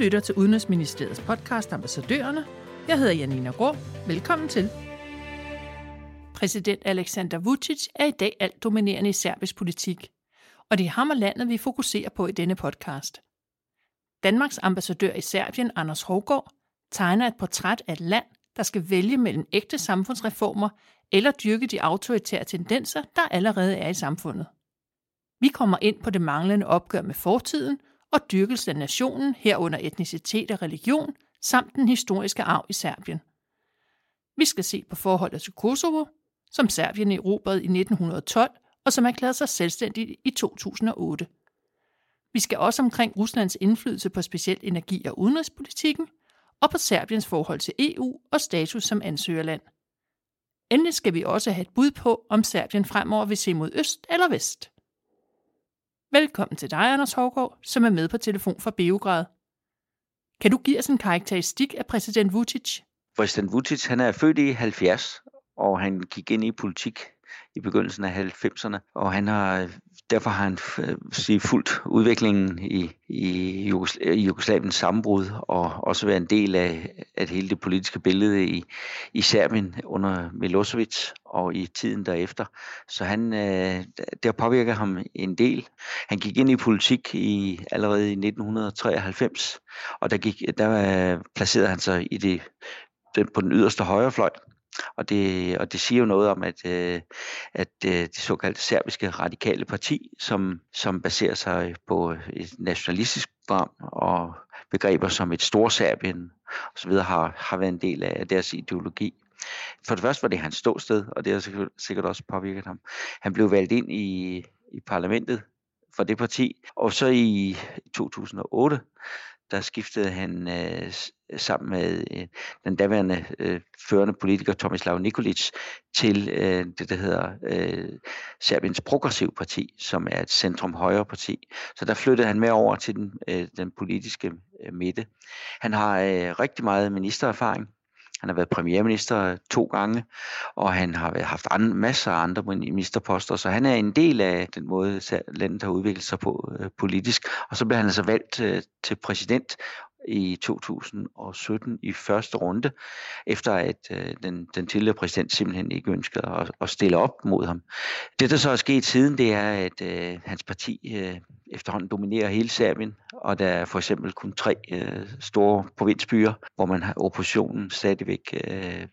lytter til Udenrigsministeriets podcast Ambassadørerne. Jeg hedder Janina Grå. Velkommen til. Præsident Alexander Vucic er i dag alt dominerende i serbisk politik, og det er ham og landet, vi fokuserer på i denne podcast. Danmarks ambassadør i Serbien, Anders Hågård, tegner et portræt af et land, der skal vælge mellem ægte samfundsreformer eller dyrke de autoritære tendenser, der allerede er i samfundet. Vi kommer ind på det manglende opgør med fortiden og dyrkelse af nationen herunder etnicitet og religion, samt den historiske arv i Serbien. Vi skal se på forholdet til Kosovo, som Serbien erobrede i 1912 og som erklærede sig selvstændigt i 2008. Vi skal også omkring Ruslands indflydelse på specielt energi- og udenrigspolitikken, og på Serbiens forhold til EU og status som ansøgerland. Endelig skal vi også have et bud på, om Serbien fremover vil se mod øst eller vest. Velkommen til dig, Anders Hågaard, som er med på telefon fra Beograd. Kan du give os en karakteristik af præsident Vucic? Præsident Vucic han er født i 70, og han gik ind i politik i begyndelsen af 90'erne, og han har derfor har han øh, sige, fuldt udviklingen i, i, i Jugoslaviens sammenbrud, og også været en del af, at hele det politiske billede i, i Serbien under Milosevic og i tiden derefter. Så han, øh, det påvirker ham en del. Han gik ind i politik i allerede i 1993, og der, gik, der øh, placerede han sig i det, den, på den yderste højrefløj. Og det, og det siger jo noget om, at, øh, at øh, det såkaldte serbiske radikale parti, som, som baserer sig på et nationalistisk program og begreber som et storserbien osv., har, har været en del af deres ideologi. For det første var det hans ståsted, og det har sikkert også påvirket ham. Han blev valgt ind i, i parlamentet for det parti, og så i 2008, der skiftede han øh, sammen med øh, den daværende øh, førende politiker Tomislav Nikolic til øh, det, der hedder øh, Serbiens Progressiv Parti, som er et centrum-højre parti. Så der flyttede han med over til den, øh, den politiske øh, midte. Han har øh, rigtig meget ministererfaring. Han har været premierminister to gange, og han har haft andre, masser af andre ministerposter, så han er en del af den måde, landet har udviklet sig på øh, politisk. Og så blev han altså valgt øh, til præsident i 2017 i første runde, efter at øh, den, den tidligere præsident simpelthen ikke ønskede at, at stille op mod ham. Det, der så er sket siden, det er, at øh, hans parti øh, efterhånden dominerer hele Serbien, og der er for eksempel kun tre øh, store provinsbyer, hvor man har oppositionen stadigvæk øh,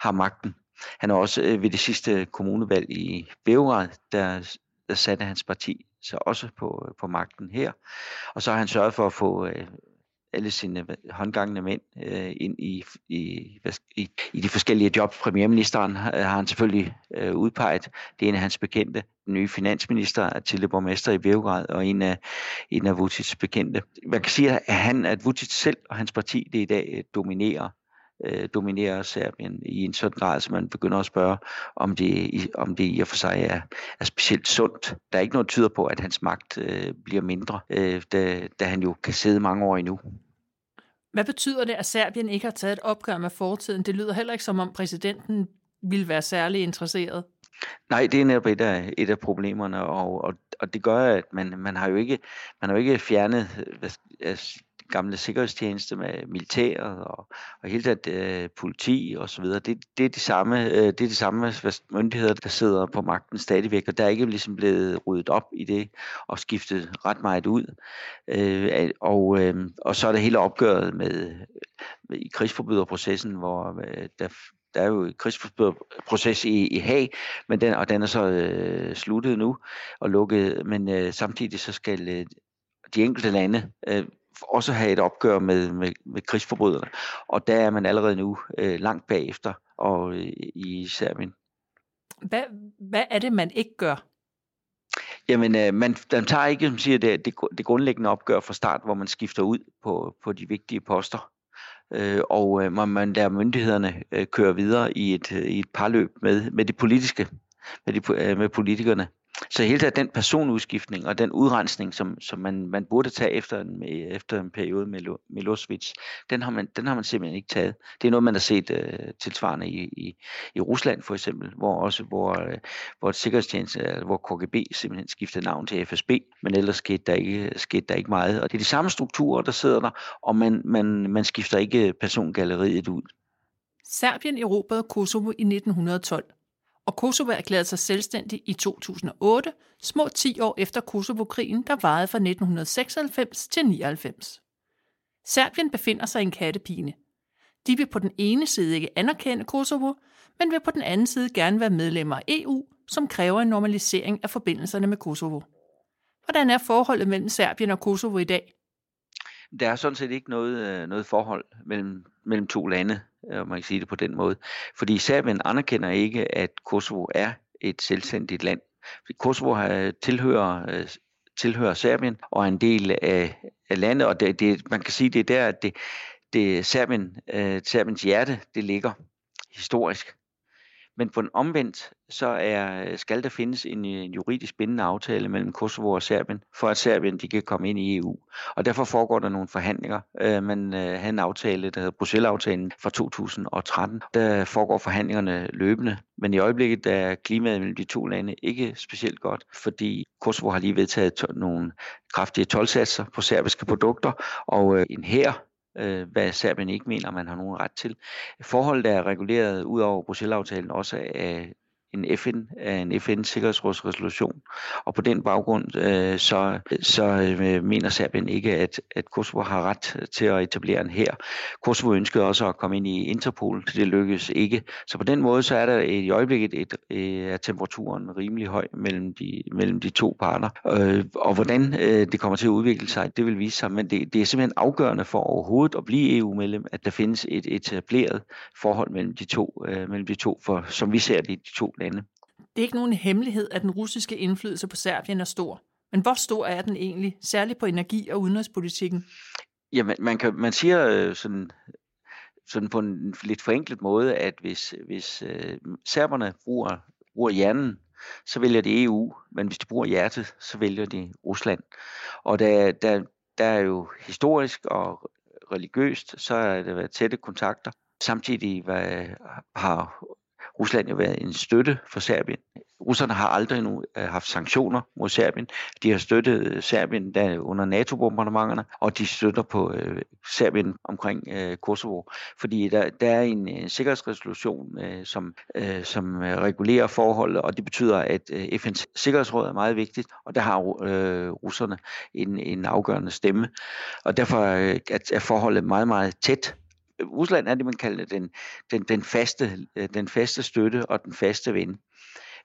har magten. Han er også øh, ved det sidste kommunevalg i Beograd, der, der satte hans parti så også på, på magten her. Og så har han sørget for at få øh, alle sine håndgangende mænd øh, ind i, i, i, i de forskellige jobs. Premierministeren har, har han selvfølgelig øh, udpeget. Det er en af hans bekendte. Den nye finansminister er til borgmester i Beograd, og en af, en af Vucic's bekendte. Man kan sige, at han, at Vucic selv og hans parti det i dag øh, dominerer øh, dominerer Serbien i en sådan grad, så man begynder at spørge, om det, om det i og for sig er, er specielt sundt. Der er ikke noget, der tyder på, at hans magt øh, bliver mindre, øh, da, da han jo kan sidde mange år endnu. Hvad betyder det, at Serbien ikke har taget et opgør med fortiden? Det lyder heller ikke som om præsidenten ville være særlig interesseret. Nej, det er netop et af, et af problemerne, og, og, og det gør, at man, man har jo ikke, man har jo ikke fjernet hvad, gamle sikkerhedstjeneste med militæret og, og hele det øh, politi og så videre. Det, det er de samme, øh, det er de samme myndigheder, der sidder på magten stadigvæk, og der er ikke ligesom blevet ryddet op i det og skiftet ret meget ud. Øh, og, øh, og så er det hele opgøret med, med i krigsforbryderprocessen, hvor øh, der der er jo en krigsproces i, i Haag, men den, og den er så øh, sluttet nu og lukket, men øh, samtidig så skal øh, de enkelte lande øh, også have et opgør med, med, med krigsforbryderne. Og der er man allerede nu øh, langt bagefter og, øh, i Serbien. Hvad, hvad er det, man ikke gør? Jamen, øh, man, man tager ikke som siger, det, det, det grundlæggende opgør fra start, hvor man skifter ud på, på de vigtige poster. Øh, og øh, man lader myndighederne øh, køre videre i et, i et parløb med, med det politiske, med, de, øh, med politikerne så hele taget den personudskiftning og den udrensning, som, som man, man burde tage efter en, efter en periode med Milosevic, den har, man, den har man simpelthen ikke taget. Det er noget, man har set øh, tilsvarende i, i, i Rusland for eksempel, hvor også hvor, øh, hvor sikkerhedstjeneste, hvor KGB simpelthen skiftede navn til FSB, men ellers skete der ikke, skete der ikke meget. Og det er de samme strukturer, der sidder der, og man, man, man skifter ikke persongalleriet ud. Serbien erobrede Kosovo i 1912, og Kosovo erklærede sig selvstændig i 2008, små 10 år efter Kosovo-krigen, der varede fra 1996 til 99. Serbien befinder sig i en kattepine. De vil på den ene side ikke anerkende Kosovo, men vil på den anden side gerne være medlemmer af EU, som kræver en normalisering af forbindelserne med Kosovo. Hvordan er forholdet mellem Serbien og Kosovo i dag? Der er sådan set ikke noget, øh, noget forhold mellem, mellem to lande, Øh, om man kan sige det på den måde. Fordi Serbien anerkender ikke, at Kosovo er et selvstændigt land. Kosovo har tilhører, øh, tilhører Serbien og er en del af, af landet, og det, det, man kan sige, det er der, at det, det Serbien, Serbiens hjerte, det ligger historisk. Men på den omvendt, så er, øh, skal der findes en, øh, en juridisk bindende aftale mellem Kosovo og Serbien, for at Serbien de kan komme ind i EU. Og derfor foregår der nogle forhandlinger. Øh, man øh, havde en aftale, der hedder Bruxelles-aftalen fra 2013. Der foregår forhandlingerne løbende. Men i øjeblikket er klimaet mellem de to lande ikke specielt godt, fordi Kosovo har lige vedtaget nogle kraftige tolvsatser på serbiske produkter, og øh, en her øh, hvad Serbien ikke mener, man har nogen ret til. Forholdet er reguleret ud over Bruxelles-aftalen også af en FN, øh, en FN sikkerhedsrådsresolution. Og på den baggrund øh, så, så øh, mener Serbien ikke, at, at Kosovo har ret til at etablere en her. Kosovo ønskede også at komme ind i Interpol, det lykkedes ikke. Så på den måde så er der et, i øjeblikket et, et, er temperaturen rimelig høj mellem de, mellem de to parter. Øh, og hvordan øh, det kommer til at udvikle sig, det vil vise sig. Men det, det er simpelthen afgørende for overhovedet at blive EU-medlem, at der findes et etableret forhold mellem de to, øh, mellem de to for som vi ser det, de to lande. Det er ikke nogen hemmelighed, at den russiske indflydelse på Serbien er stor. Men hvor stor er den egentlig, særligt på energi- og udenrigspolitikken? Jamen, man, kan, man siger øh, sådan, sådan på en lidt forenklet måde, at hvis, hvis øh, serberne bruger, bruger hjernen, så vælger de EU, men hvis de bruger hjertet, så vælger de Rusland. Og der, der, der er jo historisk og religiøst, så er der været tætte kontakter. Samtidig hvad, har Rusland jo været en støtte for Serbien. Russerne har aldrig nu øh, haft sanktioner mod Serbien. De har støttet øh, Serbien der under NATO-bombardementerne, og de støtter på øh, Serbien omkring øh, Kosovo. Fordi der, der er en, en sikkerhedsresolution, øh, som, øh, som regulerer forholdet, og det betyder, at øh, FN's Sikkerhedsråd er meget vigtigt, og der har øh, russerne en, en afgørende stemme. Og derfor øh, er forholdet meget, meget tæt Rusland er det, man kalder den, den, den, faste, øh, den faste støtte og den faste ven.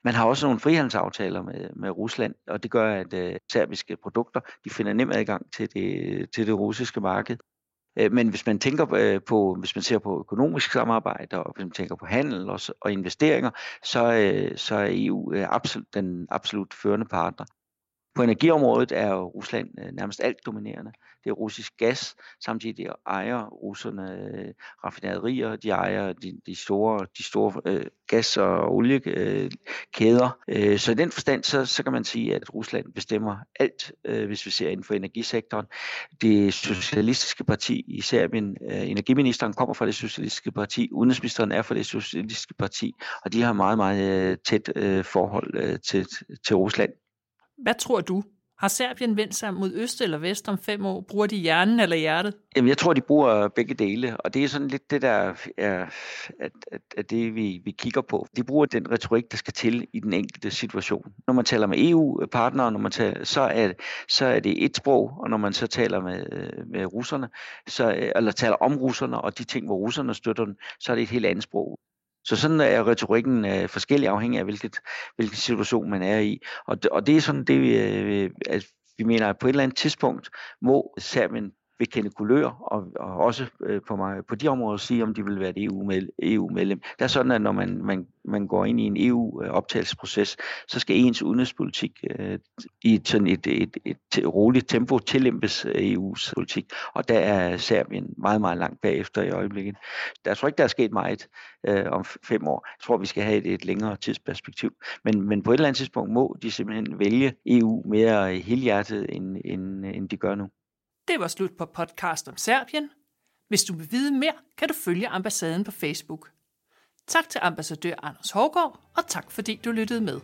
Man har også nogle frihandelsaftaler med, med Rusland, og det gør, at øh, serbiske produkter de finder nem adgang til det, til det russiske marked. Øh, men hvis man tænker øh, på, hvis man ser på økonomisk samarbejde, og hvis man tænker på handel og, og investeringer, så, så er EU absolut, den absolut førende partner. På energiområdet er Rusland øh, nærmest alt dominerende det er russisk gas. Samtidig ejer russerne øh, raffinaderier, de ejer de, de store, de store øh, gas- og oliekæder. Øh, så i den forstand, så, så kan man sige, at Rusland bestemmer alt, øh, hvis vi ser inden for energisektoren. Det socialistiske parti i Serbien, øh, energiministeren kommer fra det socialistiske parti, udenrigsministeren er fra det socialistiske parti, og de har meget, meget øh, tæt øh, forhold øh, til, til Rusland. Hvad tror du, har Serbien vendt sig mod øst eller vest om fem år? Bruger de hjernen eller hjertet? Jamen, jeg tror, de bruger øh, begge dele, og det er sådan lidt det, der er, at, at, at det, vi, vi kigger på. De bruger den retorik, der skal til i den enkelte situation. Når man taler med EU-partnere, når man taler, så, er, så er det et sprog, og når man så taler med, øh, med russerne, så, øh, eller taler om russerne og de ting, hvor russerne støtter dem, så er det et helt andet sprog. Så sådan er retorikken øh, forskellig afhængig af, hvilket, hvilken situation man er i. Og det, og det er sådan det, vi, øh, at vi mener, at på et eller andet tidspunkt må Serbien vil kende kulør, og, og også øh, på, mig, på de områder sige, om de vil være et EU-medlem. E EU det er sådan, at når man, man, man går ind i en EU-optagelsesproces, øh, så skal ens udenrigspolitik øh, i et, sådan et, et, et, et roligt tempo tillempes øh, EU's politik, og der er Serbien meget, meget langt bagefter i øjeblikket. Der tror ikke, der er sket meget øh, om fem år. Jeg tror, vi skal have et, et længere tidsperspektiv. Men, men på et eller andet tidspunkt må de simpelthen vælge EU mere helhjertet, end, end, end de gør nu. Det var slut på podcast om Serbien. Hvis du vil vide mere, kan du følge ambassaden på Facebook. Tak til ambassadør Anders Hårgaard, og tak fordi du lyttede med.